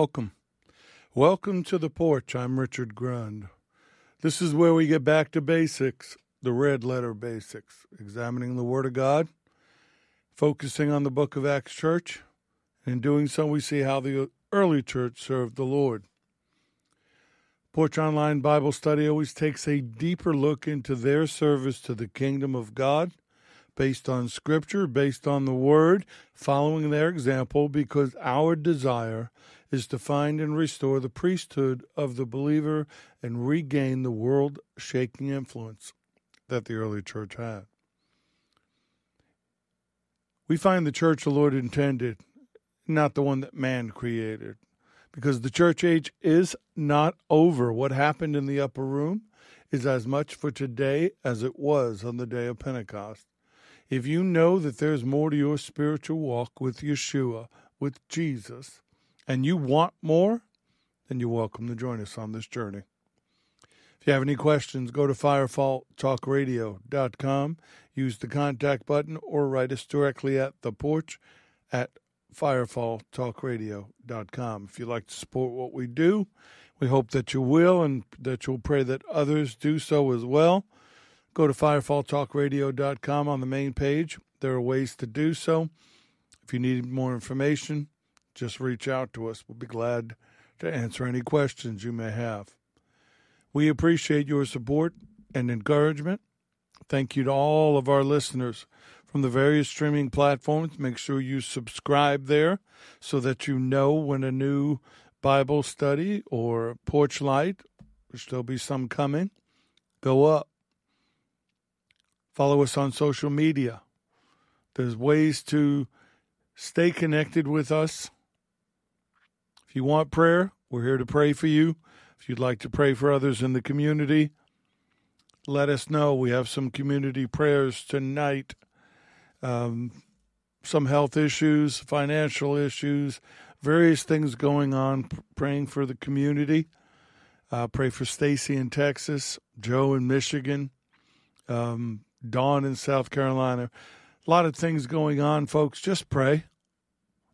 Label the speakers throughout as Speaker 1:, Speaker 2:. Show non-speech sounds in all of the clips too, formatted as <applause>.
Speaker 1: Welcome. Welcome to the porch. I'm Richard Grund. This is where we get back to basics, the red letter basics, examining the Word of God, focusing on the book of Acts Church, and in doing so, we see how the early church served the Lord. Porch Online Bible Study always takes a deeper look into their service to the kingdom of God based on Scripture, based on the Word, following their example, because our desire is to find and restore the priesthood of the believer and regain the world shaking influence that the early church had. We find the church the Lord intended, not the one that man created, because the church age is not over. What happened in the upper room is as much for today as it was on the day of Pentecost. If you know that there's more to your spiritual walk with Yeshua, with Jesus, and you want more, then you're welcome to join us on this journey. If you have any questions, go to firefalltalkradio.com, use the contact button, or write us directly at the porch at firefalltalkradio.com. If you'd like to support what we do, we hope that you will and that you'll pray that others do so as well. Go to firefalltalkradio.com on the main page. There are ways to do so. If you need more information, just reach out to us. We'll be glad to answer any questions you may have. We appreciate your support and encouragement. Thank you to all of our listeners from the various streaming platforms. Make sure you subscribe there so that you know when a new Bible study or porch light, which there'll be some coming, go up. Follow us on social media. There's ways to stay connected with us if you want prayer, we're here to pray for you. If you'd like to pray for others in the community, let us know. We have some community prayers tonight. Um, some health issues, financial issues, various things going on. Praying for the community. Uh, pray for Stacy in Texas, Joe in Michigan, um, Dawn in South Carolina. A lot of things going on, folks. Just pray.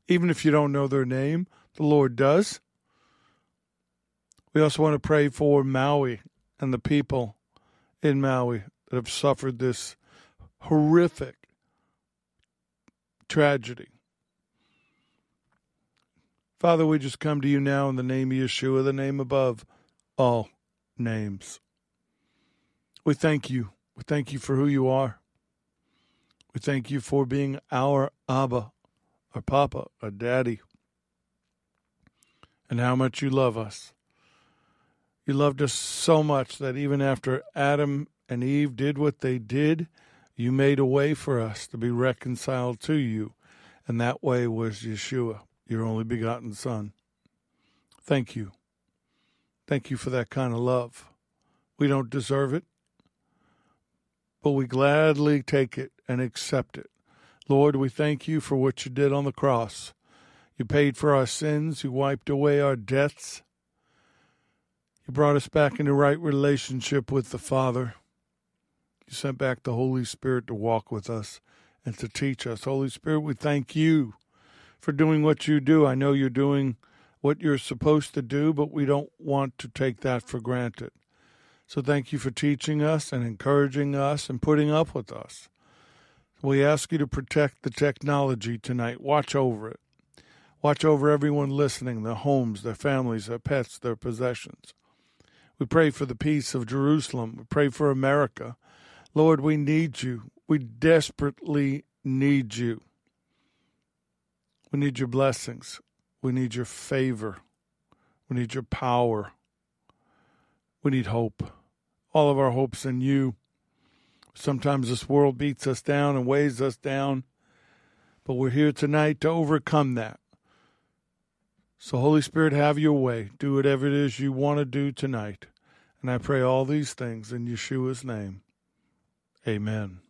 Speaker 1: Even if you don't know their name, the Lord does. We also want to pray for Maui and the people in Maui that have suffered this horrific tragedy. Father, we just come to you now in the name of Yeshua, the name above all names. We thank you. We thank you for who you are. We thank you for being our Abba, our Papa, our Daddy and how much you love us. You loved us so much that even after Adam and Eve did what they did, you made a way for us to be reconciled to you. And that way was Yeshua, your only begotten Son. Thank you. Thank you for that kind of love. We don't deserve it, but we gladly take it and accept it. Lord, we thank you for what you did on the cross. You paid for our sins. You wiped away our debts. You brought us back into right relationship with the Father. You sent back the Holy Spirit to walk with us and to teach us. Holy Spirit, we thank you for doing what you do. I know you're doing what you're supposed to do, but we don't want to take that for granted. So thank you for teaching us and encouraging us and putting up with us. We ask you to protect the technology tonight. Watch over it. Watch over everyone listening, their homes, their families, their pets, their possessions. We pray for the peace of Jerusalem. We pray for America. Lord, we need you. We desperately need you. We need your blessings. We need your favor. We need your power. We need hope. All of our hopes in you. Sometimes this world beats us down and weighs us down, but we're here tonight to overcome that. So, Holy Spirit, have your way. Do whatever it is you want to do tonight. And I pray all these things in Yeshua's name. Amen.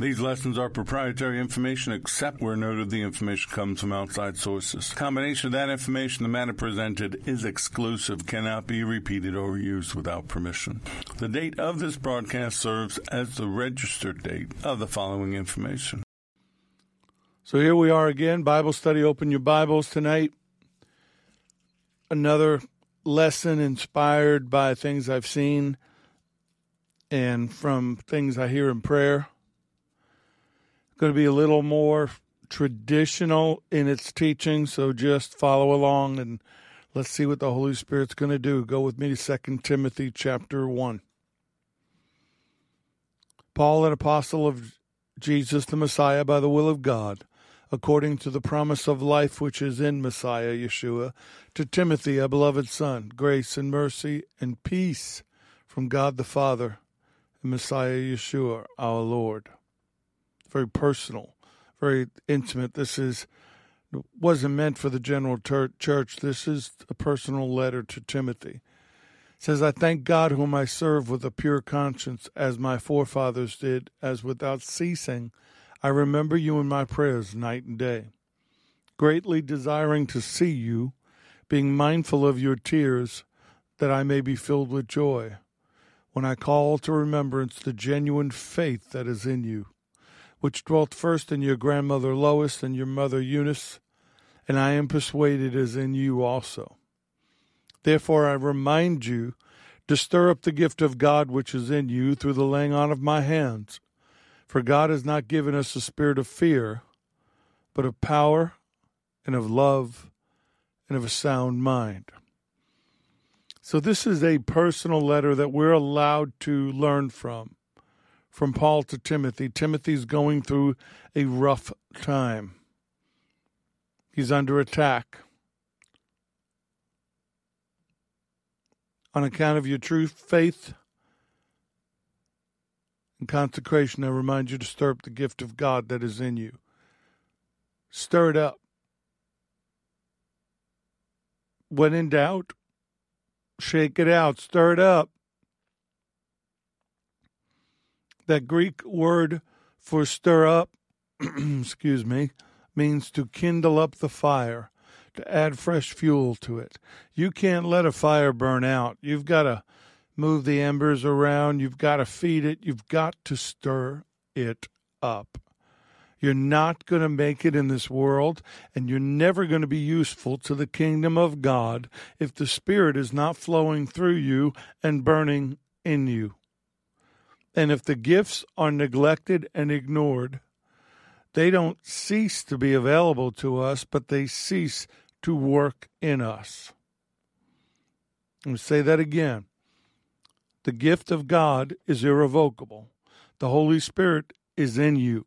Speaker 1: These lessons are proprietary information except where noted the information comes from outside sources. combination of that information the matter presented is exclusive, cannot be repeated or used without permission. The date of this broadcast serves as the registered date of the following information. So here we are again, Bible study. Open your Bibles tonight. Another lesson inspired by things I've seen and from things I hear in prayer. Going to be a little more traditional in its teaching, so just follow along and let's see what the Holy Spirit's going to do. Go with me to 2 Timothy chapter 1. Paul, an apostle of Jesus the Messiah by the will of God, according to the promise of life which is in Messiah Yeshua, to Timothy, a beloved son, grace and mercy and peace from God the Father and Messiah Yeshua, our Lord. Very personal, very intimate. This is wasn't meant for the general ter- church. This is a personal letter to Timothy. It says, I thank God whom I serve with a pure conscience, as my forefathers did, as without ceasing I remember you in my prayers night and day, greatly desiring to see you, being mindful of your tears, that I may be filled with joy when I call to remembrance the genuine faith that is in you, which dwelt first in your grandmother Lois and your mother Eunice, and I am persuaded is in you also. Therefore I remind you to stir up the gift of God which is in you through the laying on of my hands. For God has not given us a spirit of fear, but of power and of love and of a sound mind. So, this is a personal letter that we're allowed to learn from, from Paul to Timothy. Timothy's going through a rough time, he's under attack. On account of your true faith and consecration, I remind you to stir up the gift of God that is in you. Stir it up. When in doubt, shake it out, stir it up. That Greek word for stir up, <clears throat> excuse me, means to kindle up the fire, to add fresh fuel to it. You can't let a fire burn out. You've got to move the embers around. You've got to feed it. You've got to stir it up. You're not going to make it in this world, and you're never going to be useful to the kingdom of God if the Spirit is not flowing through you and burning in you. And if the gifts are neglected and ignored, they don't cease to be available to us, but they cease to work in us. Me say that again. The gift of God is irrevocable. The Holy Spirit is in you.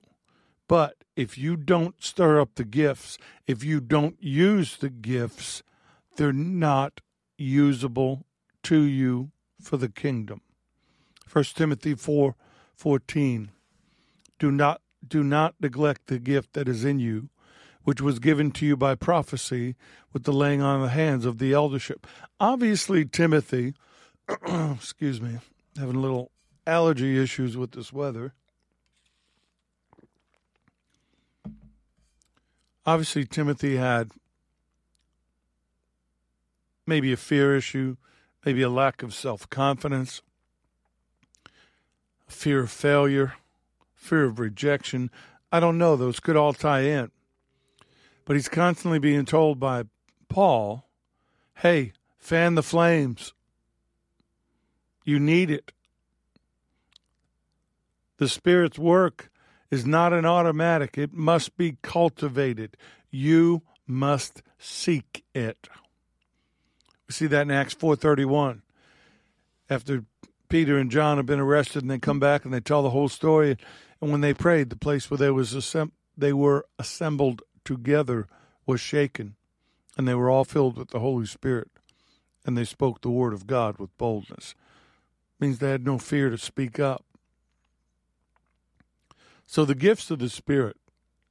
Speaker 1: But if you don't stir up the gifts, if you don't use the gifts, they're not usable to you for the kingdom. 1 Timothy 4 14. Do not, do not neglect the gift that is in you, which was given to you by prophecy with the laying on of the hands of the eldership. Obviously, Timothy <clears throat> excuse me, having a little allergy issues with this weather. Obviously, Timothy had maybe a fear issue, maybe a lack of self confidence, fear of failure, fear of rejection. I don't know. Those could all tie in. But he's constantly being told by Paul, hey, fan the flames. You need it. The Spirit's work is not an automatic, it must be cultivated. You must seek it. We see that in Acts 4:31. After Peter and John have been arrested and they come back and they tell the whole story and when they prayed the place where they was assemb- they were assembled together was shaken and they were all filled with the Holy Spirit and they spoke the word of God with boldness means they had no fear to speak up. So the gifts of the Spirit,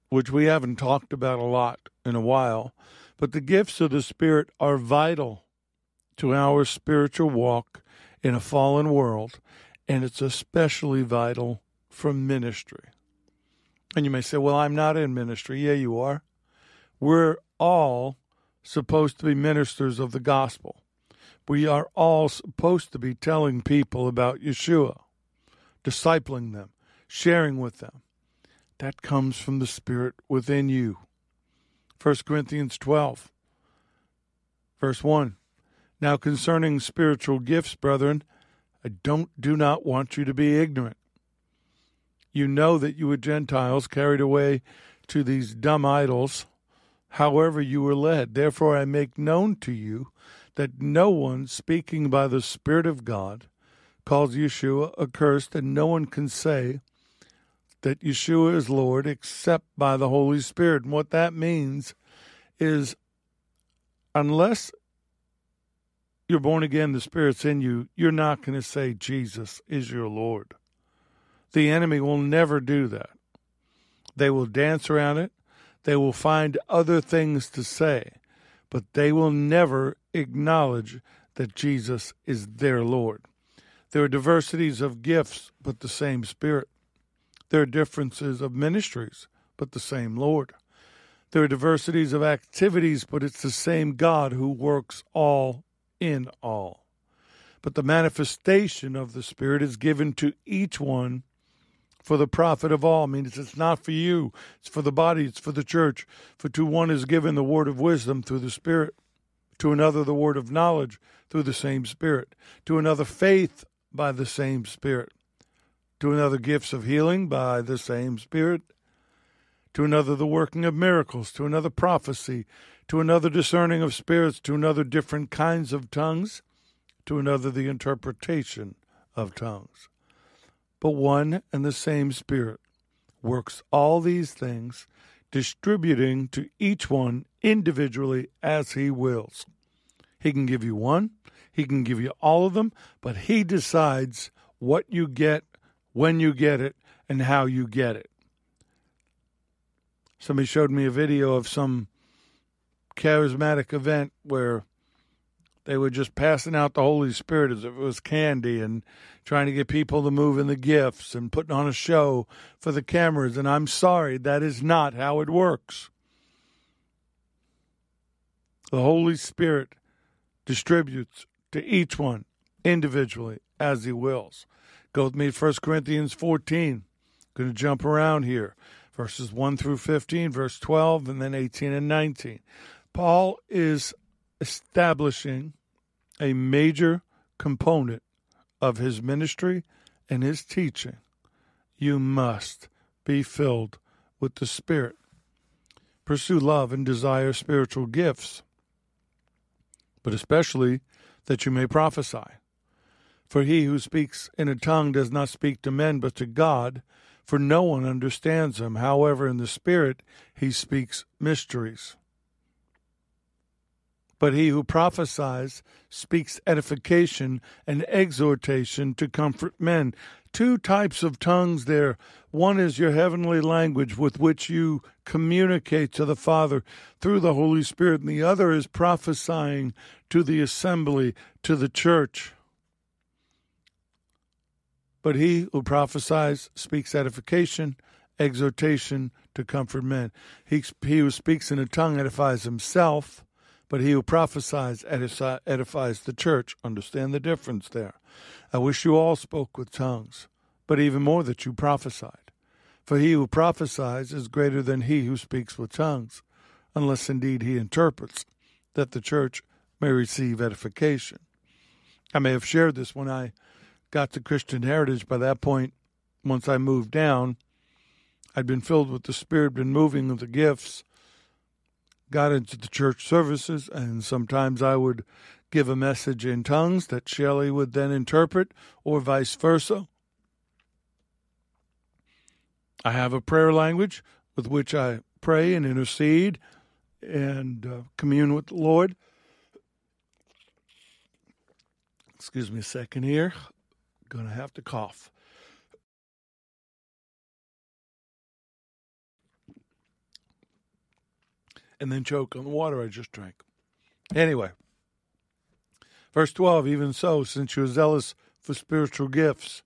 Speaker 1: which we haven't talked about a lot in a while, but the gifts of the Spirit are vital to our spiritual walk in a fallen world, and it's especially vital for ministry. And you may say, well, I'm not in ministry. Yeah, you are. We're all supposed to be ministers of the gospel. We are all supposed to be telling people about Yeshua, discipling them, sharing with them. That comes from the Spirit within you. 1 Corinthians 12, verse 1. Now concerning spiritual gifts, brethren, I don't do not want you to be ignorant. You know that you were Gentiles carried away to these dumb idols, however you were led. Therefore I make known to you that no one speaking by the Spirit of God calls Yeshua accursed, and no one can say that Yeshua is Lord except by the Holy Spirit. And what that means is unless you're born again, the Spirit's in you, you're not going to say Jesus is your Lord. The enemy will never do that. They will dance around it. They will find other things to say, but they will never acknowledge that Jesus is their Lord. There are diversities of gifts, but the same Spirit. There are differences of ministries, but the same Lord. There are diversities of activities, but it's the same God who works all in all. But the manifestation of the Spirit is given to each one for the profit of all. I mean, it's not for you, it's for the body, it's for the church. For to one is given the word of wisdom through the Spirit, to another the word of knowledge through the same Spirit, to another faith by the same Spirit, to another gifts of healing by the same Spirit, to another the working of miracles, to another prophecy, to another discerning of spirits, to another different kinds of tongues, to another the interpretation of tongues. But one and the same Spirit works all these things, distributing to each one individually as He wills. He can give you one, He can give you all of them, but He decides what you get, when you get it, and how you get it. Somebody showed me a video of some charismatic event where they were just passing out the Holy Spirit as if it was candy and trying to get people to move in the gifts and putting on a show for the cameras. And I'm sorry, that is not how it works. The Holy Spirit distributes to each one individually as he wills. Go with me to 1 Corinthians 14. Going to jump around here. Verses 1 through 15, verse 12, and then 18 and 19. Paul is establishing a major component of his ministry and his teaching. You must be filled with the Spirit. Pursue love and desire spiritual gifts, but especially that you may prophesy. For he who speaks in a tongue does not speak to men, but to God, for no one understands him. However, in the Spirit he speaks mysteries. But he who prophesies speaks edification and exhortation to comfort men. Two types of tongues there. One is your heavenly language with which you communicate to the Father through the Holy Spirit, and the other is prophesying to the assembly, to the church. But he who prophesies speaks edification, exhortation to comfort men. He, he who speaks in a tongue edifies himself but he who prophesies edifies the church. Understand the difference there. I wish you all spoke with tongues, but even more that you prophesied. For he who prophesies is greater than he who speaks with tongues, unless indeed he interprets, that the church may receive edification. I may have shared this when I got to Christian Heritage. By that point, once I moved down, I'd been filled with the Spirit, been moving with the gifts, got into the church services, and sometimes I would give a message in tongues that Shelley would then interpret, or vice versa. I have a prayer language with which I pray and intercede and uh, commune with the Lord. Excuse me a second here. To have to cough. And then choke on the water I just drank. Anyway, verse 12 Even so, since you are zealous for spiritual gifts,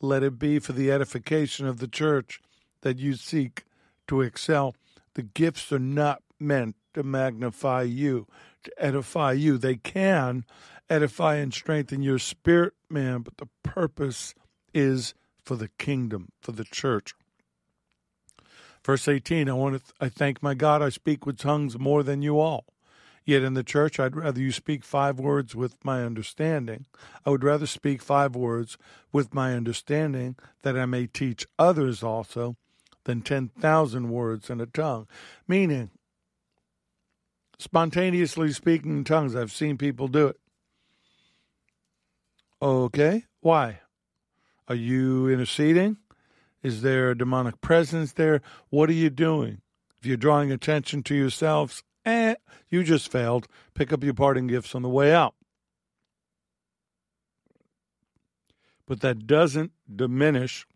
Speaker 1: let it be for the edification of the church that you seek to excel. The gifts are not meant to magnify you, to edify you. They can edify and strengthen your spirit, man, but the purpose is for the kingdom, for the church. Verse 18, I want to, I thank my God I speak with tongues more than you all. Yet in the church, I'd rather you speak five words with my understanding. I would rather speak five words with my understanding that I may teach others also than 10,000 words in a tongue. Meaning, spontaneously speaking in tongues, I've seen people do it. Okay, why? Are you interceding? Is there a demonic presence there? What are you doing? If you're drawing attention to yourselves, eh, you just failed. Pick up your parting gifts on the way out. But that doesn't diminish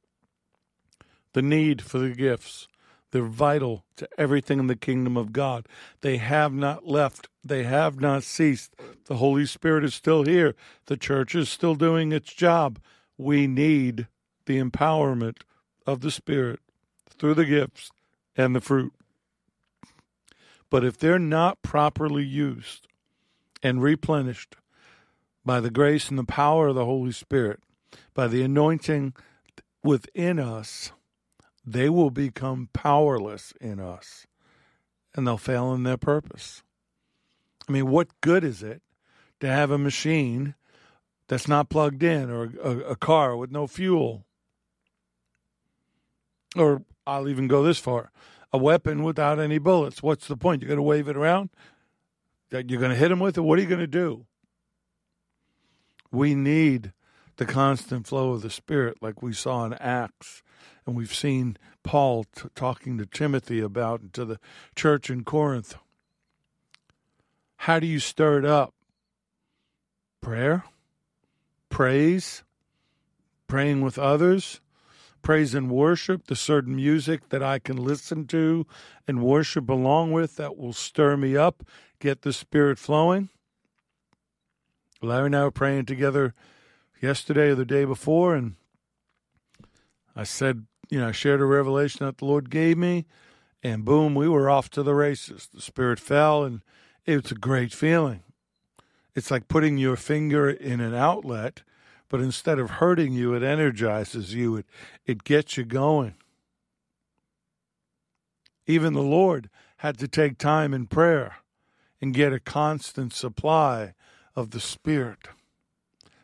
Speaker 1: the need for the gifts. They're vital to everything in the kingdom of God. They have not left. They have not ceased. The Holy Spirit is still here. The church is still doing its job. We need the empowerment of the Spirit through the gifts and the fruit. But if they're not properly used and replenished by the grace and the power of the Holy Spirit, by the anointing within us, they will become powerless in us and they'll fail in their purpose. I mean, what good is it to have a machine that's not plugged in or a, a car with no fuel? Or I'll even go this far a weapon without any bullets. What's the point? You're going to wave it around? That you're going to hit them with it? What are you going to do? We need the constant flow of the Spirit, like we saw in Acts, and we've seen Paul t- talking to Timothy about and to the church in Corinth. How do you stir it up? Prayer, praise, praying with others, praise and worship, the certain music that I can listen to and worship along with that will stir me up, get the spirit flowing. Larry and I were praying together yesterday or the day before, and I said, you know, I shared a revelation that the Lord gave me, and boom, we were off to the races. The Spirit fell, and it's a great feeling. It's like putting your finger in an outlet but instead of hurting you, it energizes you, it, it gets you going. Even the Lord had to take time in prayer and get a constant supply of the Spirit.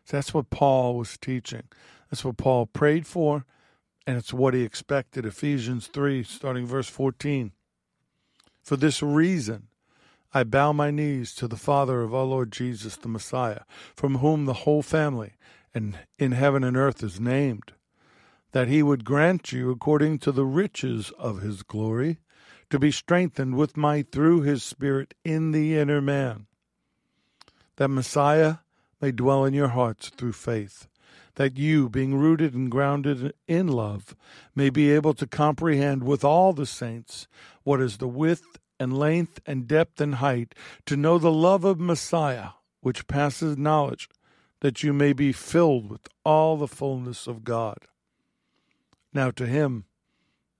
Speaker 1: So that's what Paul was teaching. That's what Paul prayed for, and it's what he expected. Ephesians 3, starting verse 14. For this reason, I bow my knees to the Father of our Lord Jesus the Messiah, from whom the whole family and in heaven and earth is named, that he would grant you, according to the riches of his glory, to be strengthened with might through his Spirit in the inner man, that Messiah may dwell in your hearts through faith, that you, being rooted and grounded in love, may be able to comprehend with all the saints what is the width and length and depth and height, to know the love of Messiah, which passes knowledge that you may be filled with all the fullness of God. Now, to him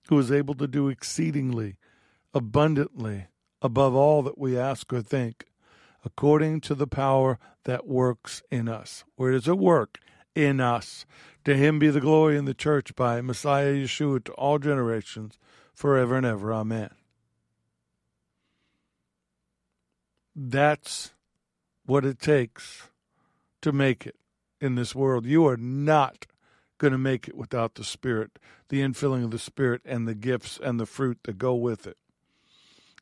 Speaker 1: who is able to do exceedingly, abundantly, above all that we ask or think, according to the power that works in us. Where does it work? In us. To him be the glory in the church by Messiah Yeshua to all generations, forever and ever. Amen. That's what it takes to make it in this world. You are not going to make it without the Spirit, the infilling of the Spirit, and the gifts and the fruit that go with it.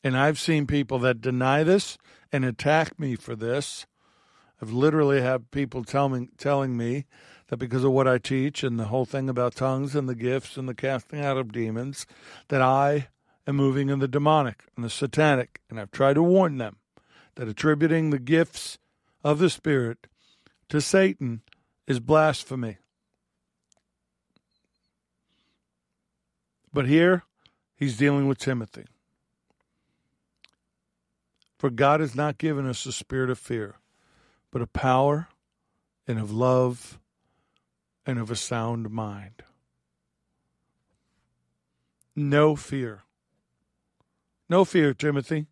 Speaker 1: And I've seen people that deny this and attack me for this. I've literally had people tell me, telling me that because of what I teach and the whole thing about tongues and the gifts and the casting out of demons, that I am moving in the demonic and the satanic. And I've tried to warn them that attributing the gifts of the Spirit to Satan is blasphemy. But here, he's dealing with Timothy. For God has not given us a spirit of fear, but of power and of love and of a sound mind. No fear No fear, Timothy.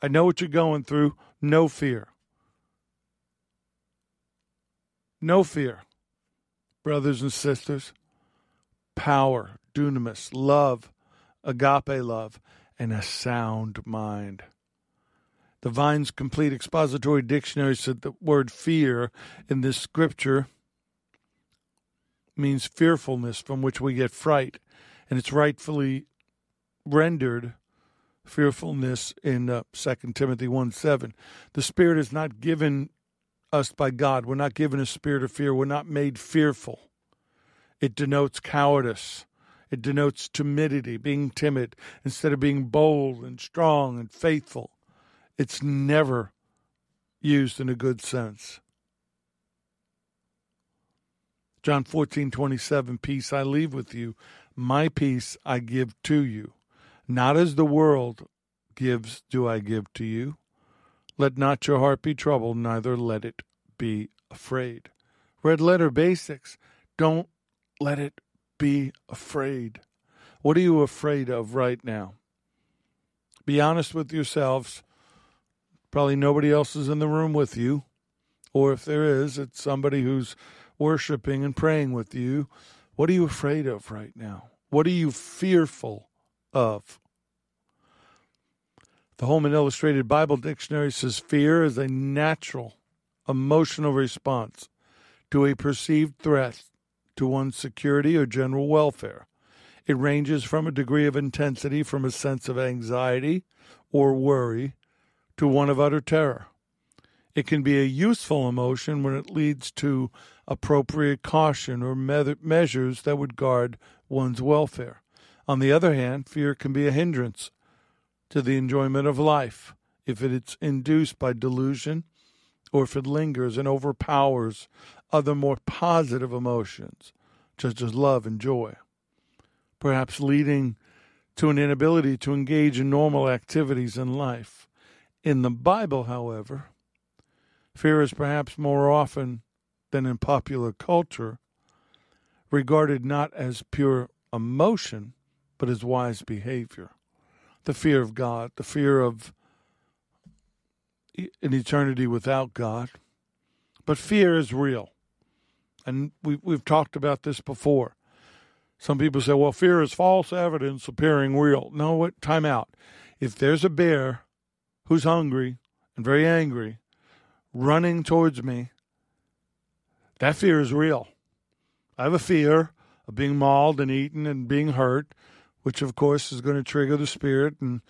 Speaker 1: I know what you're going through. No fear. No fear, brothers and sisters. Power, dunamis, love, agape love, and a sound mind. The Vine's Complete Expository Dictionary said the word fear in this scripture means fearfulness from which we get fright, and it's rightfully rendered fearfulness in uh, 2 Timothy 1 7. The Spirit is not given us by God. We're not given a spirit of fear. We're not made fearful. It denotes cowardice. It denotes timidity, being timid, instead of being bold and strong and faithful. It's never used in a good sense. John 14, 27, peace I leave with you, my peace I give to you. Not as the world gives, do I give to you. Let not your heart be troubled, neither let it be afraid. Red letter basics. Don't let it be afraid. What are you afraid of right now? Be honest with yourselves. Probably nobody else is in the room with you. Or if there is, it's somebody who's worshiping and praying with you. What are you afraid of right now? What are you fearful of? The Holman Illustrated Bible Dictionary says fear is a natural emotional response to a perceived threat to one's security or general welfare. It ranges from a degree of intensity from a sense of anxiety or worry to one of utter terror. It can be a useful emotion when it leads to appropriate caution or me- measures that would guard one's welfare. On the other hand, fear can be a hindrance to the enjoyment of life. If it's induced by delusion or if it lingers and overpowers other more positive emotions, such as love and joy, perhaps leading to an inability to engage in normal activities in life. In the Bible, however, fear is perhaps more often than in popular culture regarded not as pure emotion, but as wise behavior the fear of God, the fear of an eternity without God. But fear is real. And we, we've talked about this before. Some people say, well, fear is false evidence appearing real. No, what? Time out. If there's a bear who's hungry and very angry running towards me, that fear is real. I have a fear of being mauled and eaten and being hurt which of course is going to trigger the spirit and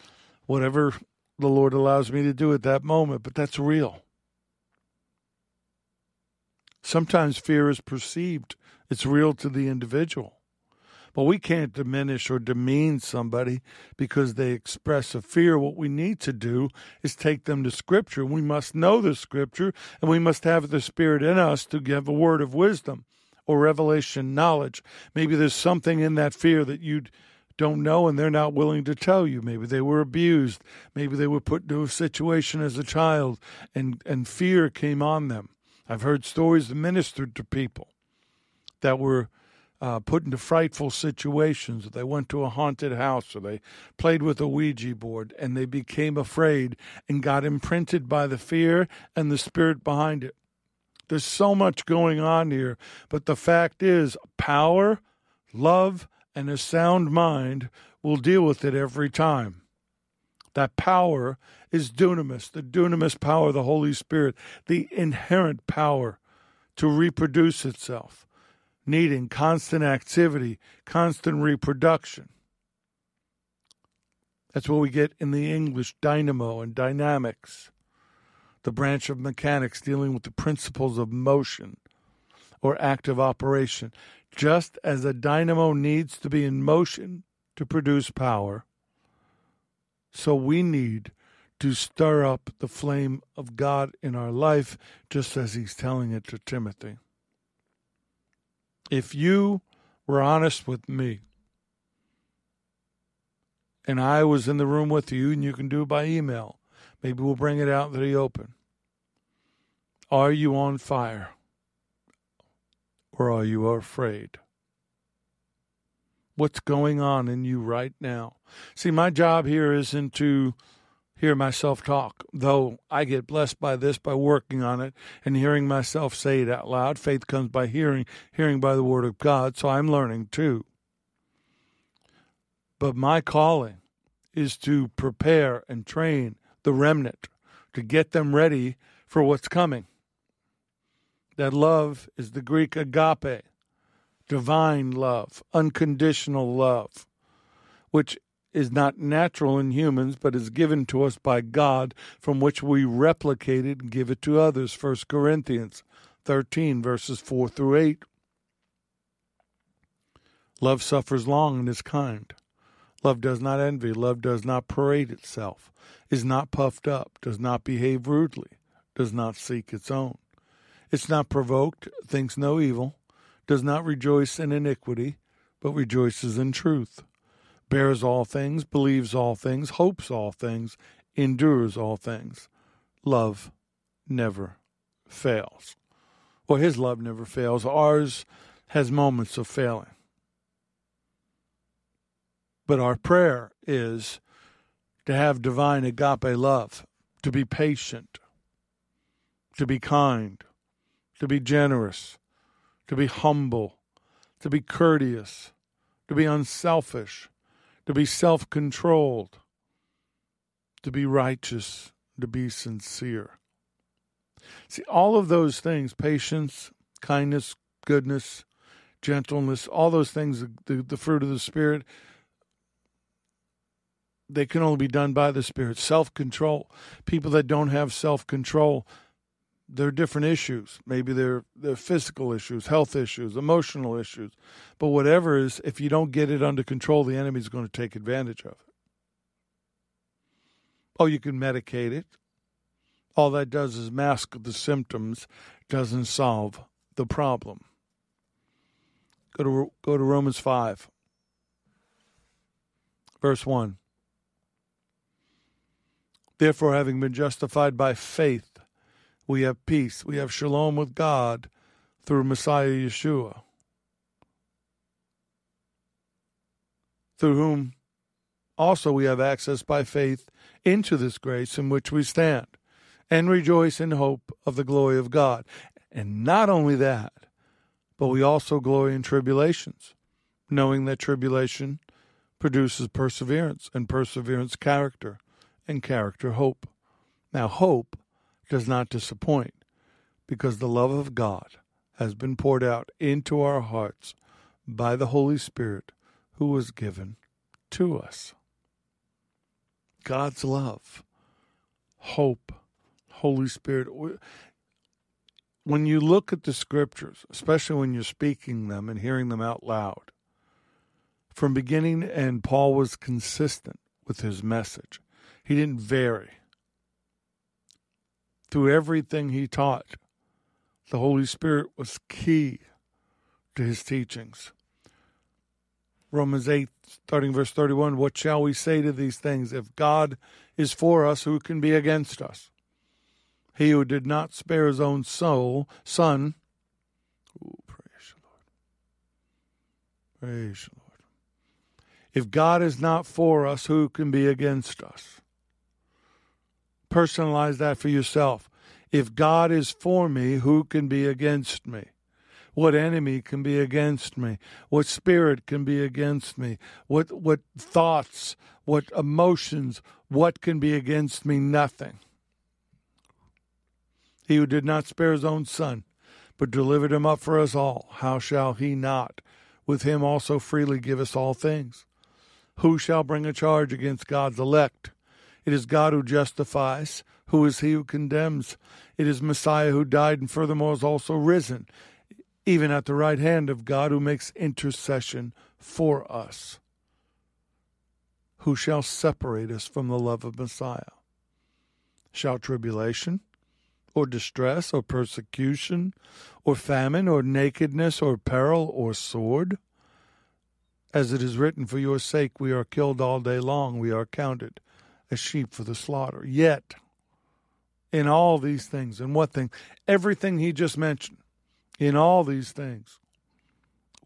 Speaker 1: whatever the Lord allows me to do at that moment, but that's real. Sometimes fear is perceived, it's real to the individual. But we can't diminish or demean somebody because they express a fear. What we need to do is take them to Scripture. We must know the Scripture, and we must have the Spirit in us to give a word of wisdom or revelation knowledge. Maybe there's something in that fear that you'd don't know and they're not willing to tell you. Maybe they were abused. Maybe they were put into a situation as a child and, and fear came on them. I've heard stories ministered to people that were uh, put into frightful situations. They went to a haunted house or they played with a Ouija board and they became afraid and got imprinted by the fear and the spirit behind it. There's so much going on here, but the fact is power, love, and a sound mind will deal with it every time. That power is dunamis, the dunamis power of the Holy Spirit, the inherent power to reproduce itself, needing constant activity, constant reproduction. That's what we get in the English dynamo and dynamics, the branch of mechanics dealing with the principles of motion or active operation. Just as a dynamo needs to be in motion to produce power, so we need to stir up the flame of God in our life, just as he's telling it to Timothy. If you were honest with me, and I was in the room with you, and you can do it by email, maybe we'll bring it out to the open. Are you on fire? Or are you afraid? what's going on in you right now. See, my job here isn't to hear myself talk, though I get blessed by this by working on it and hearing myself say it out loud. Faith comes by hearing, hearing by the word of God, so I'm learning too. But my calling is to prepare and train the remnant to get them ready for what's coming. That love is the Greek agape, divine love, unconditional love, which is not natural in humans, but is given to us by God, from which we replicate it and give it to others. 1 Corinthians 13, verses 4 through 8. Love suffers long and is kind. Love does not envy. Love does not parade itself, is not puffed up, does not behave rudely, does not seek its own. It's not provoked, thinks no evil, does not rejoice in iniquity, but rejoices in truth, bears all things, believes all things, hopes all things, endures all things. Love never fails. Well, his love never fails. Ours has moments of failing. But our prayer is to have divine agape love, to be patient, to be kind, to be generous, to be humble, to be courteous, to be unselfish, to be self controlled, to be righteous, to be sincere. See, all of those things patience, kindness, goodness, gentleness, all those things, the, the fruit of the Spirit they can only be done by the Spirit. Self control. People that don't have self control, they're different issues. Maybe they're they're physical issues, health issues, emotional issues. But whatever is, if you don't get it under control, the enemy's going to take advantage of it. Oh, you can medicate it. All that does is mask the symptoms, doesn't solve the problem. Go to go to Romans 5. Verse 1. Therefore, having been justified by faith, we have peace. We have shalom with God through Messiah Yeshua, through whom also we have access by faith into this grace in which we stand, and rejoice in hope of the glory of God. And not only that, but we also glory in tribulations, knowing that tribulation produces perseverance, and perseverance, character and character hope. Now, hope does not disappoint because the love of God has been poured out into our hearts by the Holy Spirit who was given to us. God's love, hope, Holy Spirit. When you look at the scriptures, especially when you're speaking them and hearing them out loud, from beginning and Paul was consistent with his message. He didn't vary. Through everything he taught, the Holy Spirit was key to his teachings. Romans 8, starting verse 31 What shall we say to these things? If God is for us, who can be against us? He who did not spare his own soul, son, praise the Lord. Praise the Lord. If God is not for us, who can be against us? Personalize that for yourself. If God is for me, who can be against me? What enemy can be against me? What spirit can be against me? What what thoughts, what emotions, what can be against me? Nothing. He who did not spare his own son, but delivered him up for us all, how shall he not with him also freely give us all things? Who shall bring a charge against God's elect? It is God who justifies. Who is he who condemns? It is Messiah who died and furthermore is also risen, even at the right hand of God who makes intercession for us. Who shall separate us from the love of Messiah? Shall tribulation, or distress, or persecution, or famine, or nakedness, or peril, or sword? As it is written, For your sake we are killed all day long, we are counted as sheep for the slaughter. Yet, in all these things, and what thing? Everything he just mentioned, in all these things,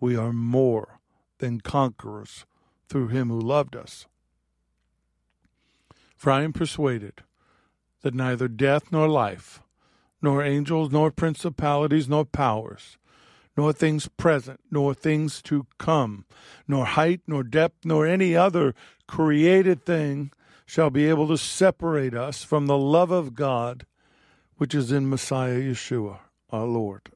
Speaker 1: we are more than conquerors through him who loved us. For I am persuaded that neither death nor life, nor angels, nor principalities, nor powers, nor things present, nor things to come, nor height, nor depth, nor any other created thing shall be able to separate us from the love of God which is in Messiah Yeshua, our Lord.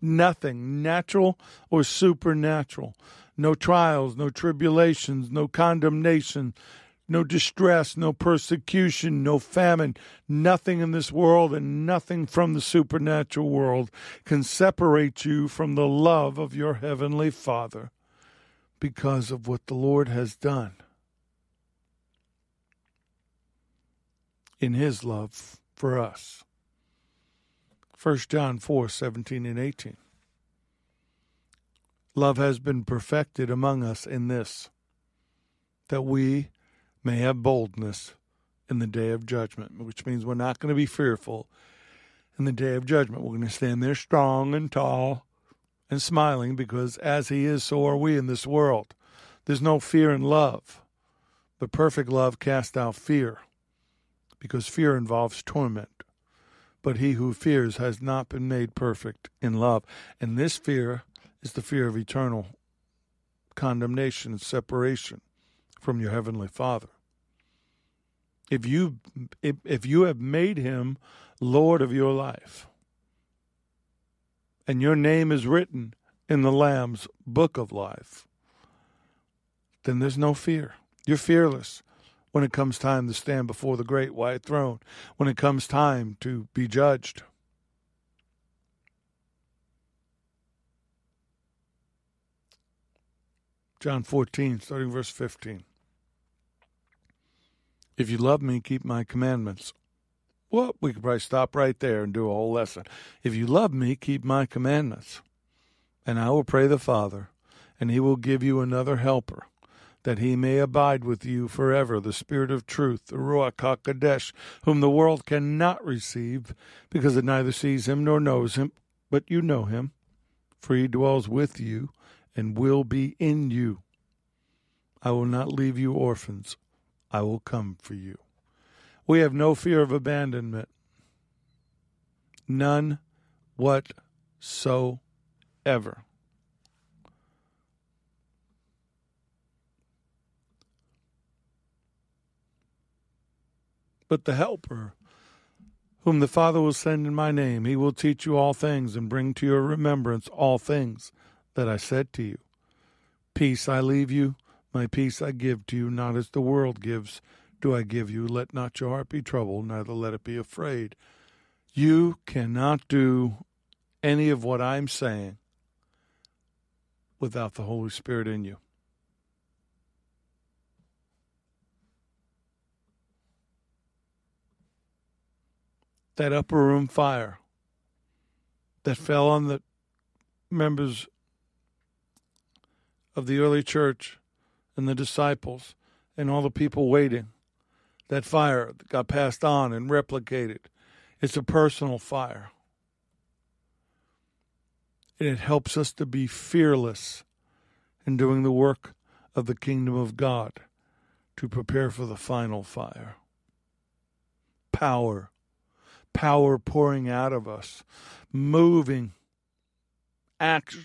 Speaker 1: Nothing, natural or supernatural, no trials, no tribulations, no condemnation, no distress, no persecution, no famine, nothing in this world and nothing from the supernatural world can separate you from the love of your heavenly Father because of what the Lord has done in his love for us. 1 John 4 17 and 18. Love has been perfected among us in this, that we may have boldness in the day of judgment, which means we're not going to be fearful in the day of judgment. We're going to stand there strong and tall and smiling because as He is, so are we in this world. There's no fear in love, but perfect love casts out fear because fear involves torment. But he who fears has not been made perfect in love. And this fear is the fear of eternal condemnation and separation from your heavenly Father. If you if, if you have made him Lord of your life, and your name is written in the Lamb's book of life, then there's no fear. You're fearless when it comes time to stand before the great white throne, when it comes time to be judged. John 14, starting verse 15. If you love me, keep my commandments. Well, we could probably stop right there and do a whole lesson. If you love me, keep my commandments. And I will pray the Father, and he will give you another helper, that he may abide with you forever, the Spirit of truth, the Ruach HaKodesh, whom the world cannot receive, because it neither sees him nor knows him, but you know him, for he dwells with you and will be in you. I will not leave you orphans. I will come for you. We have no fear of abandonment. None whatsoever. But the Helper, whom the Father will send in my name, he will teach you all things and bring to your remembrance all things that I said to you. Peace I leave you, my peace I give to you, not as the world gives, do I give you. Let not your heart be troubled, neither let it be afraid. You cannot do any of what I'm saying without the Holy Spirit in you. That upper room fire that fell on the members of the early church and the disciples and all the people waiting. That fire got passed on and replicated. It's a personal fire. And it helps us to be fearless in doing the work of the kingdom of God to prepare for the final fire. Power, power pouring out of us, moving, action,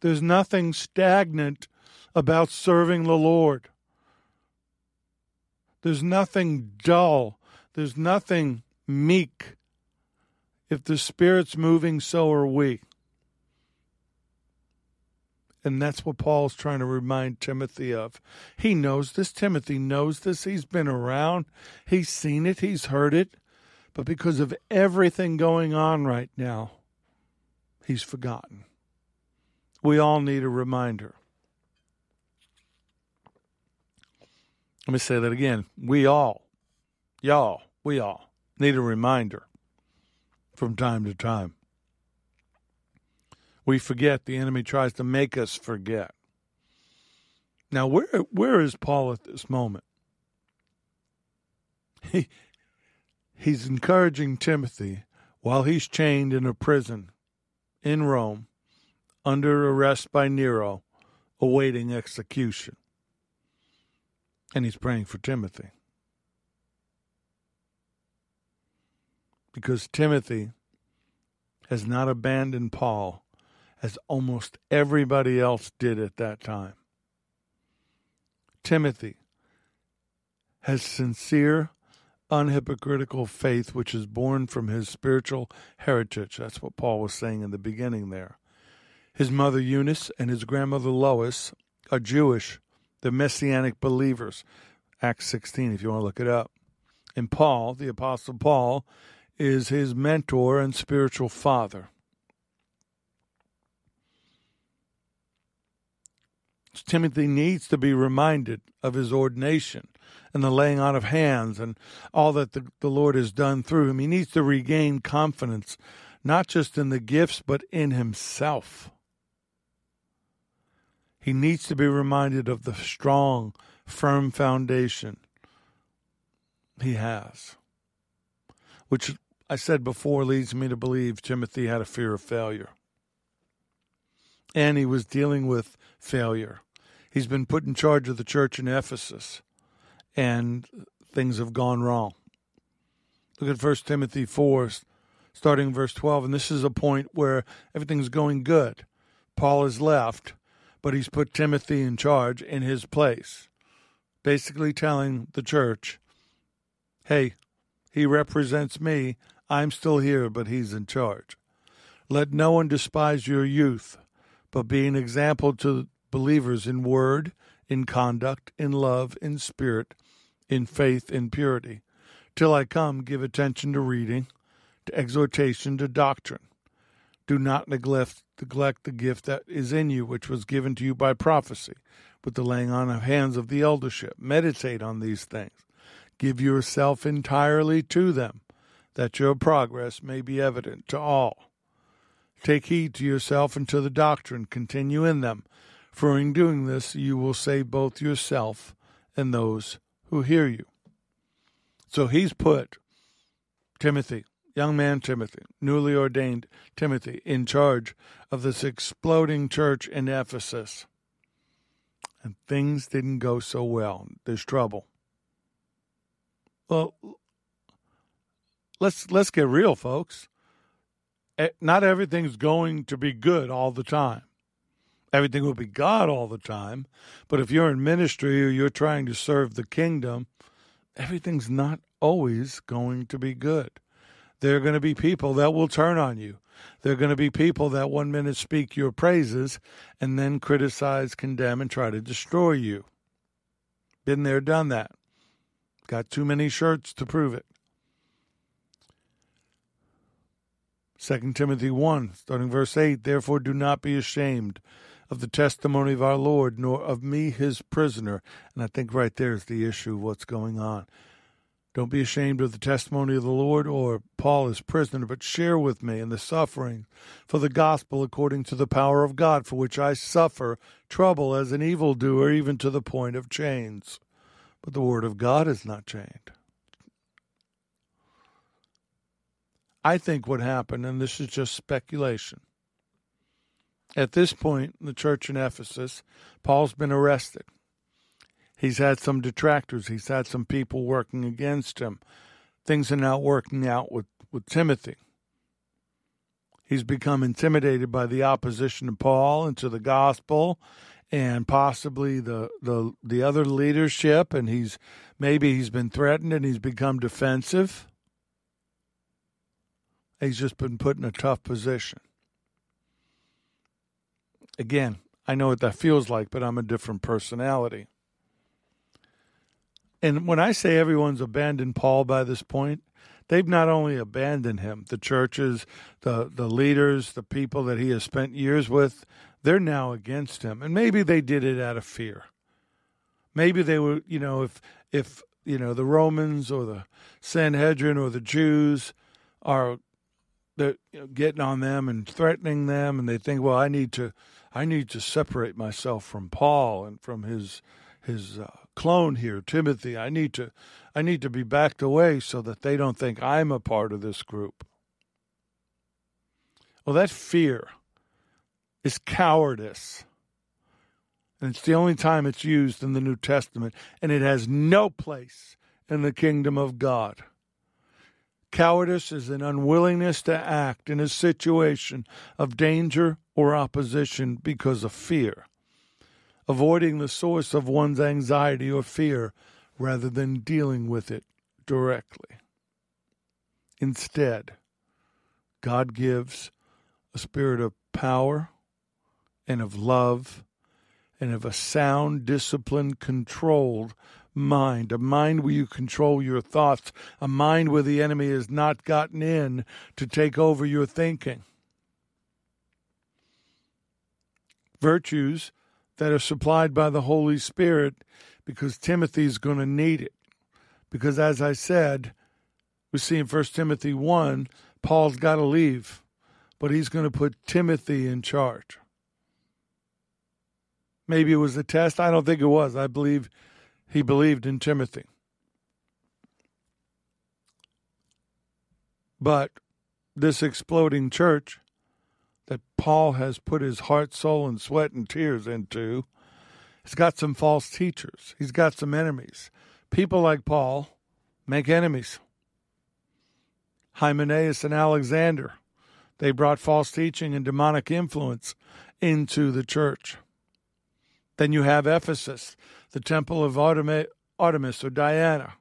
Speaker 1: There's nothing stagnant about serving the Lord. There's nothing dull. There's nothing meek. If the Spirit's moving, so are we. And that's what Paul's trying to remind Timothy of. He knows this. Timothy knows this. He's been around, he's seen it, he's heard it. But because of everything going on right now, he's forgotten. We all need a reminder. Let me say that again. We all, y'all, we all need a reminder from time to time. We forget. The enemy tries to make us forget. Now, where where is Paul at this moment? He he's encouraging Timothy while he's chained in a prison in Rome under arrest by Nero, awaiting execution. And he's praying for Timothy. Because Timothy has not abandoned Paul as almost everybody else did at that time. Timothy has sincere, unhypocritical faith which is born from his spiritual heritage. That's what Paul was saying in the beginning there. His mother Eunice and his grandmother Lois are Jewish. They're messianic believers. Acts 16, if you want to look it up. And Paul, the Apostle Paul, is his mentor and spiritual father. Timothy needs to be reminded of his ordination and the laying on of hands and all that the, the Lord has done through him. He needs to regain confidence, not just in the gifts, but in himself. He needs to be reminded of the strong, firm foundation he has, which I said before leads me to believe Timothy had a fear of failure. And he was dealing with failure. He's been put in charge of the church in Ephesus, and things have gone wrong. Look at 1 Timothy 4, starting verse 12. And this is a point where everything's going good. Paul has left, but he's put Timothy in charge in his place, basically telling the church, hey, he represents me. I'm still here, but he's in charge. Let no one despise your youth, but be an example to believers in word, in conduct, in love, in spirit, in faith, in purity. Till I come, give attention to reading, to exhortation, to doctrine. Do not neglect, neglect the gift that is in you, which was given to you by prophecy, with the laying on of hands of the eldership. Meditate on these things. Give yourself entirely to them, that your progress may be evident to all. Take heed to yourself and to the doctrine, continue in them for in doing this, you will save both yourself and those who hear you. So he's put Timothy, young man Timothy, newly ordained Timothy, in charge of this exploding church in Ephesus. And things didn't go so well. There's trouble. Well, let's let's get real, folks. Eh, not everything's going to be good all the time everything will be God all the time. But if you're in ministry or you're trying to serve the kingdom, everything's not always going to be good. There are going to be people that will turn on you. There are going to be people that one minute speak your praises and then criticize, condemn, and try to destroy you. Been there, done that. Got too many shirts to prove it. 2 Timothy 1, starting verse 8 Therefore do not be ashamed of the testimony of our Lord, nor of me, his prisoner. And I think right there is the issue of what's going on. Don't be ashamed of the testimony of the Lord or Paul as prisoner, but share with me in the suffering for the gospel according to the power of God, for which I suffer trouble as an evildoer, even to the point of chains. But the word of God is not chained. I think what happened, and this is just speculation, at this point, the church in Ephesus, Paul's been arrested. He's had some detractors, he's had some people working against him. Things are not working out with, with Timothy. He's become intimidated by the opposition to Paul and to the gospel and possibly the, the the other leadership and he's maybe he's been threatened and he's become defensive. He's just been put in a tough position again, I know what that feels like, but I'm a different personality. And when I say everyone's abandoned Paul by this point, they've not only abandoned him, the churches, the, the leaders, the people that he has spent years with, they're now against him. And maybe they did it out of fear. Maybe they were, you know, if if you know the Romans or the Sanhedrin or the Jews are they're you know, getting on them and threatening them, and they think, well, I need to I need to separate myself from Paul and from his his uh, clone here, Timothy. I need to I need to be backed away so that they don't think I'm a part of this group. Well, that fear is cowardice. And it's the only time it's used in the New Testament, and it has no place in the kingdom of God. Cowardice is an unwillingness to act in a situation of danger or opposition because of fear, avoiding the source of one's anxiety or fear rather than dealing with it directly. Instead, God gives a spirit of power and of love and of a sound, disciplined, controlled mind, a mind where you control your thoughts, a mind where the enemy has not gotten in to take over your thinking. Virtues that are supplied by the Holy Spirit because Timothy's going to need it. Because as I said, we see in 1 Timothy 1, Paul's got to leave, but he's going to put Timothy in charge. Maybe it was a test. I don't think it was. I believe he believed in Timothy. But this exploding church that Paul has put his heart, soul, and sweat and tears into has got some false teachers. He's got some enemies. People like Paul make enemies. Hymenaeus and Alexander, they brought false teaching and demonic influence into the church. Then you have Ephesus, the temple of Artemis or Diana.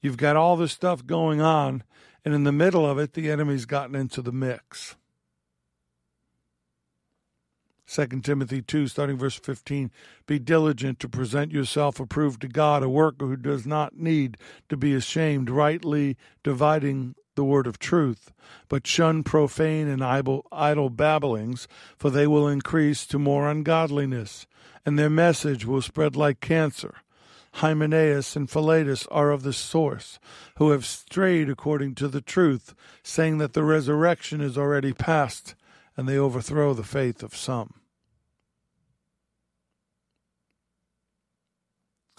Speaker 1: You've got all this stuff going on, and in the middle of it, the enemy's gotten into the mix. 2 Timothy 2, starting verse 15 Be diligent to present yourself approved to God, a worker who does not need to be ashamed, rightly dividing the word of truth, but shun profane and idle, babblings, for they will increase to more ungodliness and their message will spread like cancer. Hymenaeus and Philetus are of the source, who have strayed according to the truth, saying that the resurrection is already past, and they overthrow the faith of some.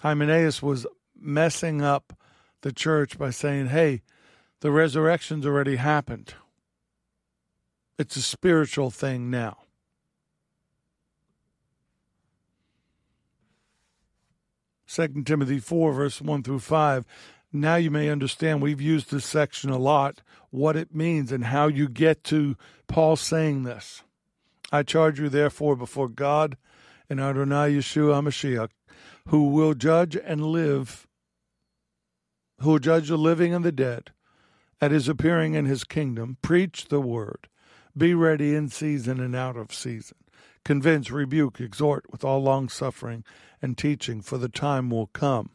Speaker 1: Hymenaeus was messing up the church by saying, hey, the resurrection's already happened. It's a spiritual thing now. 2 Timothy 4, verse 1 through 5. Now you may understand, we've used this section a lot, what it means and how you get to Paul saying this. I charge you, therefore, before God and Adonai Yeshua HaMashiach, who will judge and live, who will judge the living and the dead at his appearing in his kingdom, preach the word. Be ready in season and out of season. Convince, rebuke, exhort with all long suffering and teaching, for the time will come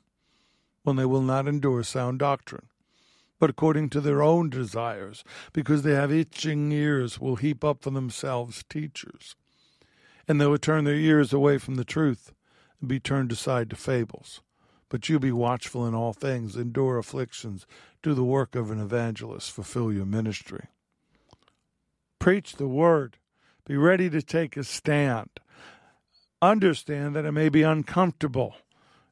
Speaker 1: when they will not endure sound doctrine, but according to their own desires, because they have itching ears, will heap up for themselves teachers. And they will turn their ears away from the truth and be turned aside to fables. But you be watchful in all things, endure afflictions, do the work of an evangelist, fulfill your ministry. Preach the word be ready to take a stand. Understand that it may be uncomfortable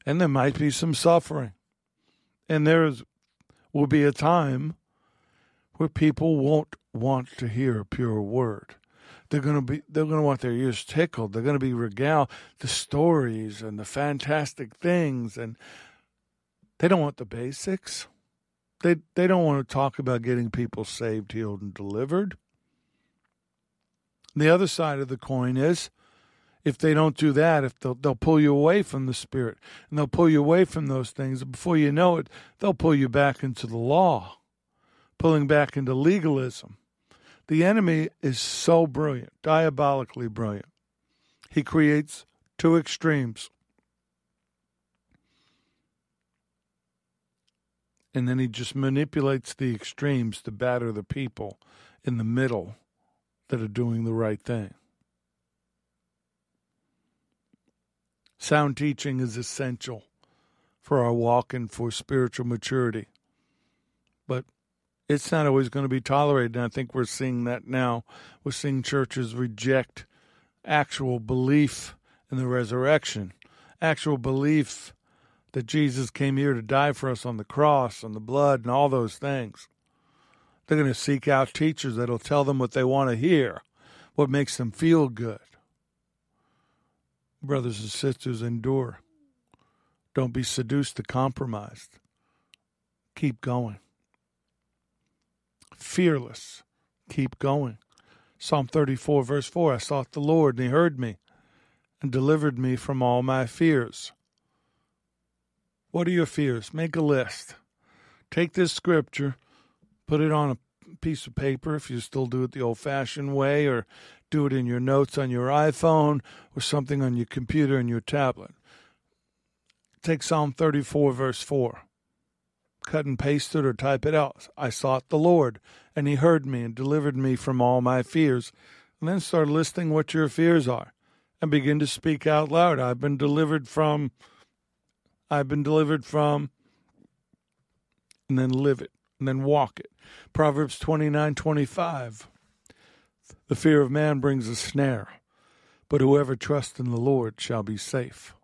Speaker 1: and there might be some suffering. And there is, will be a time where people won't want to hear a pure word. They're gonna be they're gonna want their ears tickled. They're gonna be regaled the stories and the fantastic things and they don't want the basics. They they don't want to talk about getting people saved, healed, and delivered. The other side of the coin is if they don't do that, if they'll, they'll pull you away from the Spirit and they'll pull you away from those things, before you know it, they'll pull you back into the law, pulling back into legalism. The enemy is so brilliant, diabolically brilliant. He creates two extremes. And then he just manipulates the extremes to batter the people in the middle that are doing the right thing. Sound teaching is essential for our walk and for spiritual maturity. It's not always going to be tolerated. And I think we're seeing that now. We're seeing churches reject actual belief in the resurrection, actual belief that Jesus came here to die for us on the cross and the blood and all those things. They're going to seek out teachers that'll tell them what they want to hear what makes them feel good. Brothers and sisters, endure. Don't be seduced to compromise. Keep going. Fearless. Keep going. Psalm 34, verse 4 I sought the Lord, and he heard me and delivered me from all my fears. What are your fears? Make a list. Take this scripture, put it on a piece of paper if you still do it the old fashioned way, or do it in your notes on your iPhone or something on your computer and your tablet. Take Psalm 34, verse 4. Cut and paste it or type it out. I sought the Lord, and he heard me and delivered me from all my fears. And then start listing what your fears are and begin to speak out loud. I've been delivered from, I've been delivered from, and then live it, and then walk it. Proverbs 29 25. The fear of man brings a snare, but whoever trusts in the Lord shall be safe.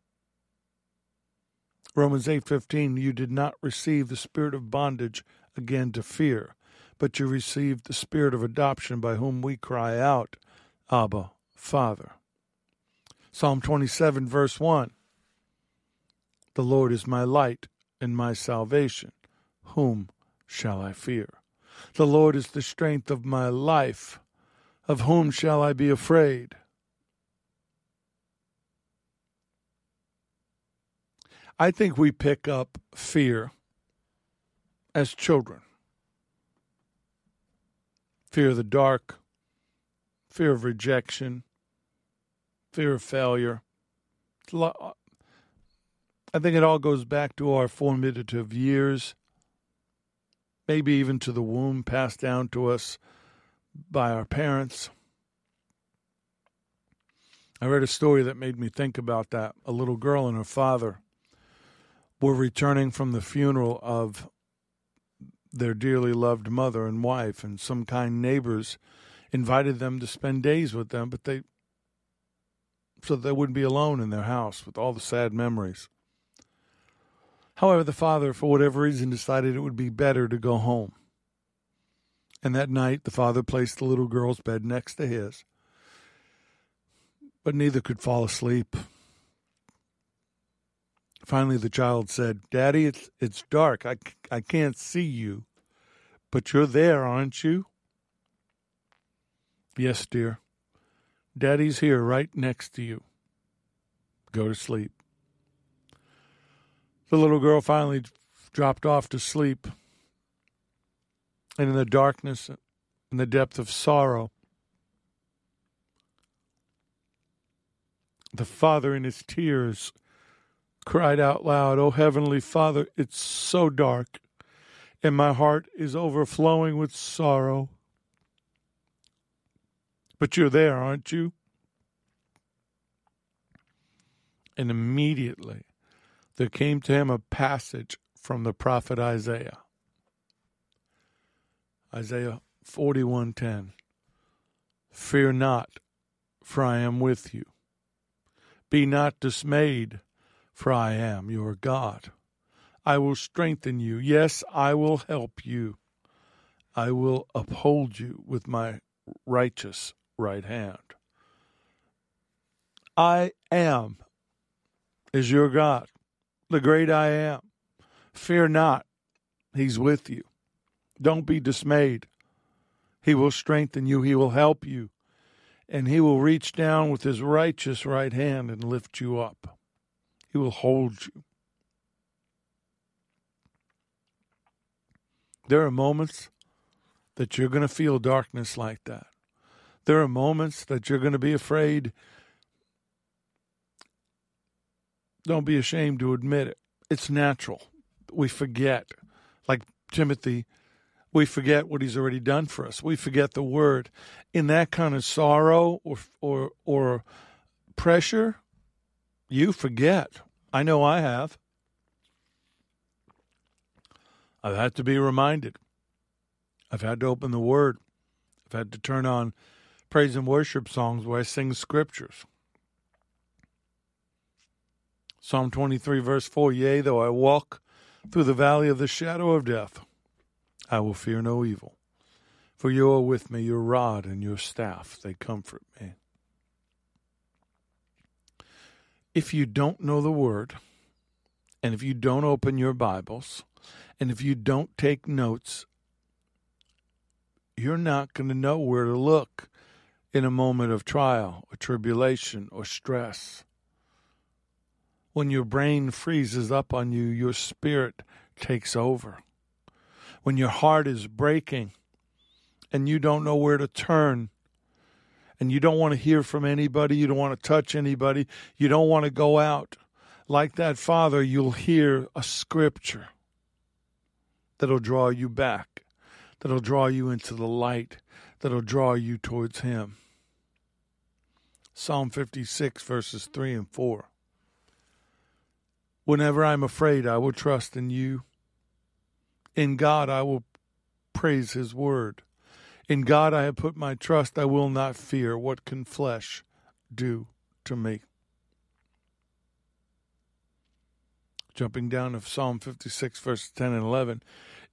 Speaker 1: Romans 8:15 You did not receive the spirit of bondage again to fear, but you received the spirit of adoption by whom we cry out, Abba, Father. Psalm 27, verse 1 The Lord is my light and my salvation. Whom shall I fear? The Lord is the strength of my life. Of whom shall I be afraid? I think we pick up fear as children fear of the dark, fear of rejection, fear of failure. I think it all goes back to our formative years, maybe even to the womb passed down to us by our parents. I read a story that made me think about that. A little girl and her father were returning from the funeral of their dearly loved mother and wife, and some kind neighbors invited them to spend days with them, but they so they wouldn't be alone in their house with all the sad memories. However, the father, for whatever reason, decided it would be better to go home. And that night, the father placed the little girl's bed next to his. But neither could fall asleep. Finally, the child said, Daddy, it's, it's dark. I, I can't see you. But you're there, aren't you? Yes, dear. Daddy's here right next to you. Go to sleep. The little girl finally dropped off to sleep. And in the darkness, in the depth of sorrow, the father, in his tears, cried out loud, Oh, Heavenly Father, it's so dark, and my heart is overflowing with sorrow. But you're there, aren't you? And immediately there came to him a passage from the prophet Isaiah. Isaiah 41:10 Fear not for I am with you be not dismayed for I am your God I will strengthen you yes I will help you I will uphold you with my righteous right hand. I am is your God, the great I am. Fear not, He's with you. Don't be dismayed. He will strengthen you, He will help you, and He will reach down with His righteous right hand and lift you up. He will hold you. There are moments that you're going to feel darkness like that. There are moments that you're going to be afraid. Don't be ashamed to admit it. It's natural. We forget. Like Timothy, we forget what he's already done for us. We forget the word. In that kind of sorrow or or or pressure, you forget. I know I have. I've had to be reminded. I've had to open the word. I've had to turn on praise and worship songs where I sing scriptures. Psalm 23, verse 4 Yea, though I walk through the valley of the shadow of death, I will fear no evil, For you are with me, your rod and your staff, they comfort me. If you don't know the word, and if you don't open your Bibles, and if you don't take notes, you're not going to know where to look in a moment of trial or tribulation or stress. When your brain freezes up on you, your spirit takes over. When your heart is breaking and you don't know where to turn, and you don't want to hear from anybody, you don't want to touch anybody, you don't want to go out. Like that father, you'll hear a scripture that'll draw you back, that'll draw you into the light, that'll draw you towards Him. Psalm 56, verses 3 and 4. Whenever I'm afraid, I will trust in you. In God, I will praise His word. In God I have put my trust. I will not fear. What can flesh do to me? Jumping down to Psalm 56, verse 10 and 11.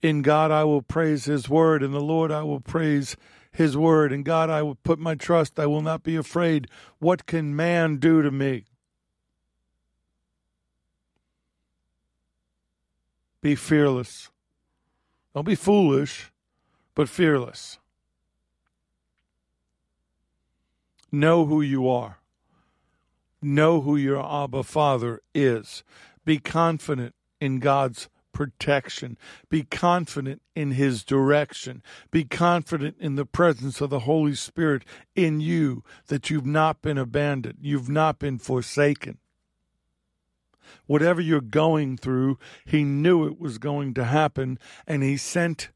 Speaker 1: In God I will praise his word. In the Lord I will praise his word. In God I will put my trust. I will not be afraid. What can man do to me? Be fearless. Don't be foolish, but fearless. Know who you are. Know who your Abba Father is. Be confident in God's protection. Be confident in His direction. Be confident in the presence of the Holy Spirit in you that you've not been abandoned, you've not been forsaken. Whatever you're going through, He knew it was going to happen, and He sent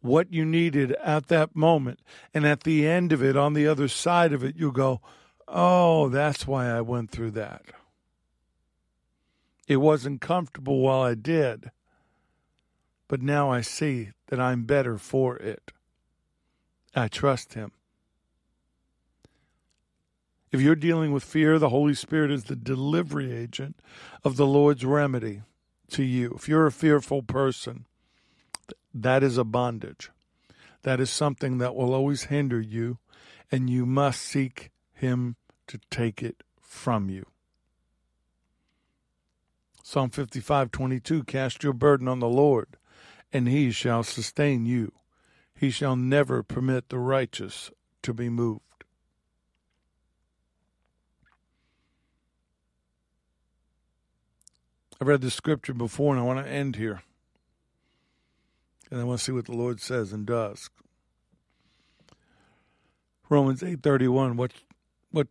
Speaker 1: what you needed at that moment. And at the end of it, on the other side of it, you go, oh, that's why I went through that. It wasn't comfortable while I did, but now I see that I'm better for it. I trust Him. If you're dealing with fear, the Holy Spirit is the delivery agent of the Lord's remedy to you. If you're a fearful person, that is a bondage. That is something that will always hinder you, and you must seek Him to take it from you. Psalm 55 22 Cast your burden on the Lord, and He shall sustain you. He shall never permit the righteous to be moved. I've read the scripture before, and I want to end here and I want to see what the Lord says and does. Romans eight thirty one. What what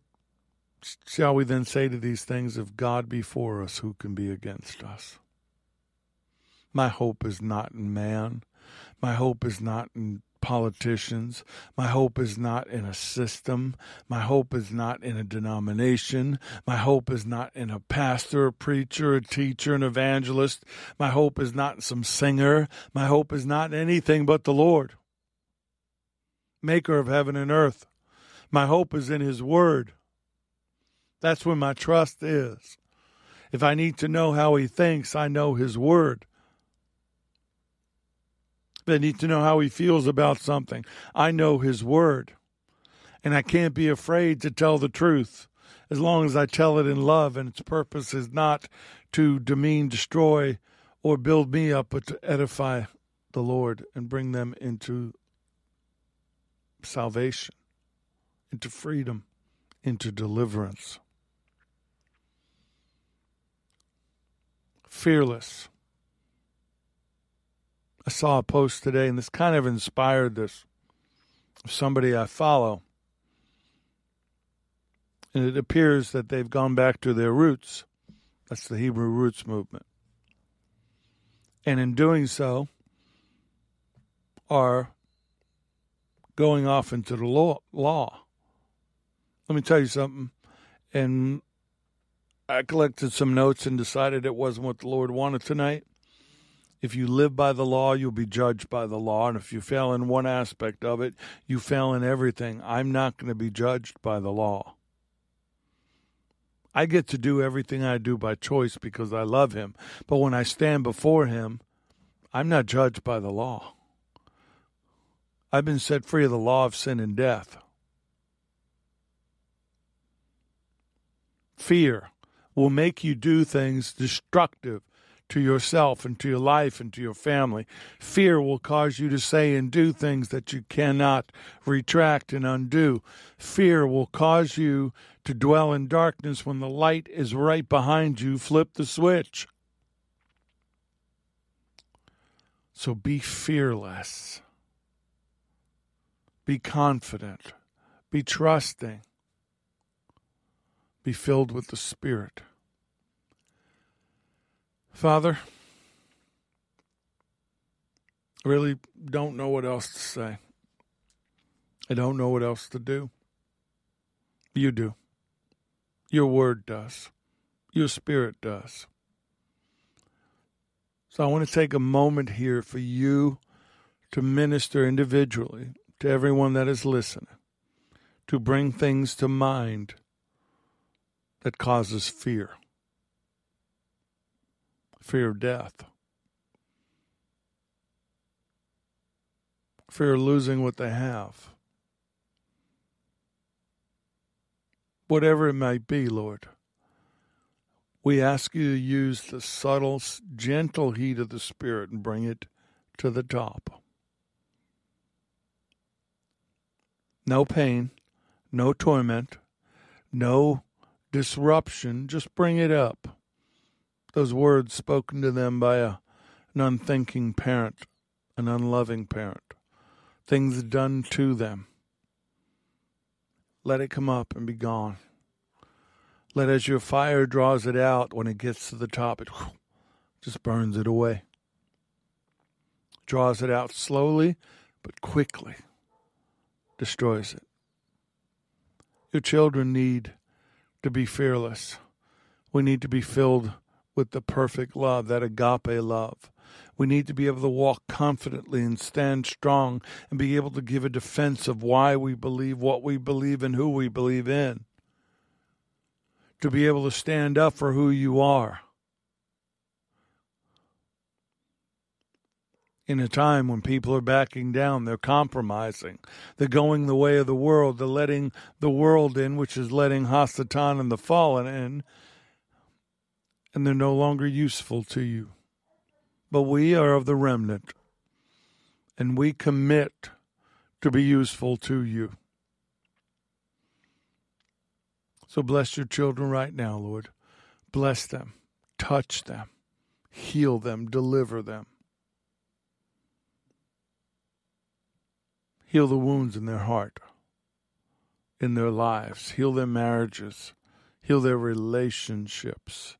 Speaker 1: shall we then say to these things? If God be for us, who can be against us? My hope is not in man. My hope is not in politicians. My hope is not in a system. My hope is not in a denomination. My hope is not in a pastor, a preacher, a teacher, an evangelist. My hope is not in some singer. My hope is not in anything but the Lord, maker of heaven and earth. My hope is in His Word. That's where my trust is. If I need to know how He thinks, I know His Word. They need to know how he feels about something. I know his word. And I can't be afraid to tell the truth as long as I tell it in love and its purpose is not to demean, destroy, or build me up, but to edify the Lord and bring them into salvation, into freedom, into deliverance. Fearless. I saw a post today, and this kind of inspired this. Somebody I follow. And it appears that they've gone back to their roots. That's the Hebrew roots movement. And in doing so, are going off into the law. law. Let me tell you something. And I collected some notes and decided it wasn't what the Lord wanted tonight. If you live by the law, you'll be judged by the law. And if you fail in one aspect of it, you fail in everything. I'm not going to be judged by the law. I get to do everything I do by choice because I love Him. But when I stand before Him, I'm not judged by the law. I've been set free of the law of sin and death. Fear will make you do things destructive to yourself and to your life and to your family. Fear will cause you to say and do things that you cannot retract and undo. Fear will cause you to dwell in darkness when the light is right behind you. Flip the switch. So be fearless. Be confident. Be trusting. Be filled with the Spirit. Father, I really don't know what else to say. I don't know what else to do. You do. Your word does. Your spirit does. So I want to take a moment here for you to minister individually to everyone that is listening, to bring things to mind that causes fear fear of death, fear of losing what they have. Whatever it may be, Lord, we ask you to use the subtle, gentle heat of the Spirit and bring it to the top. No pain, no torment, no disruption. Just bring it up those words spoken to them by a, an unthinking parent, an unloving parent, things done to them. Let it come up and be gone. Let as your fire draws it out, when it gets to the top, it just burns it away. Draws it out slowly, but quickly. Destroys it. Your children need to be fearless. We need to be filled with the perfect love, that agape love. We need to be able to walk confidently and stand strong and be able to give a defense of why we believe what we believe and who we believe in. To be able to stand up for who you are. in a time when people are backing down, they're compromising, they're going the way of the world, they're letting the world in, which is letting Hasatan and the fallen in, and they're no longer useful to you. But we are of the remnant, and we commit to be useful to you. So bless your children right now, Lord. Bless them, touch them, heal them, deliver them. Heal the wounds in their heart, in their lives, heal their marriages, heal their relationships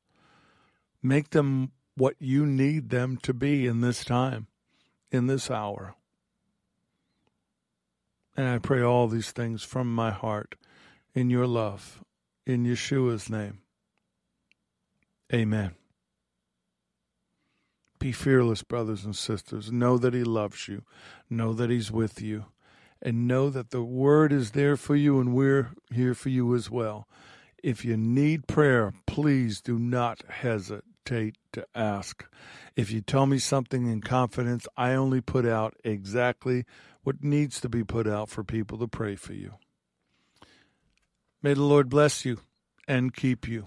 Speaker 1: Make them what you need them to be in this time, in this hour. And I pray all these things from my heart in your love, in Yeshua's name. Amen. Be fearless, brothers and sisters. Know that He loves you. Know that He's with you. And know that the Word is there for you, and we're here for you as well. If you need prayer, please do not hesitate hesitate to ask. If you tell me something in confidence, I only put out exactly what needs to be put out for people to pray for you. May the Lord bless you and keep you.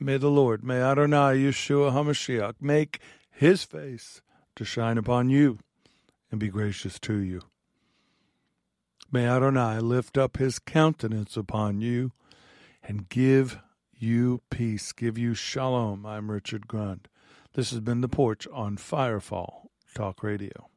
Speaker 1: May the Lord, may Adonai Yeshua HaMashiach make his face to shine upon you and be gracious to you. May Adonai lift up his countenance upon you and give you peace, give you shalom. I'm Richard Grund. This has been The Porch on Firefall Talk Radio.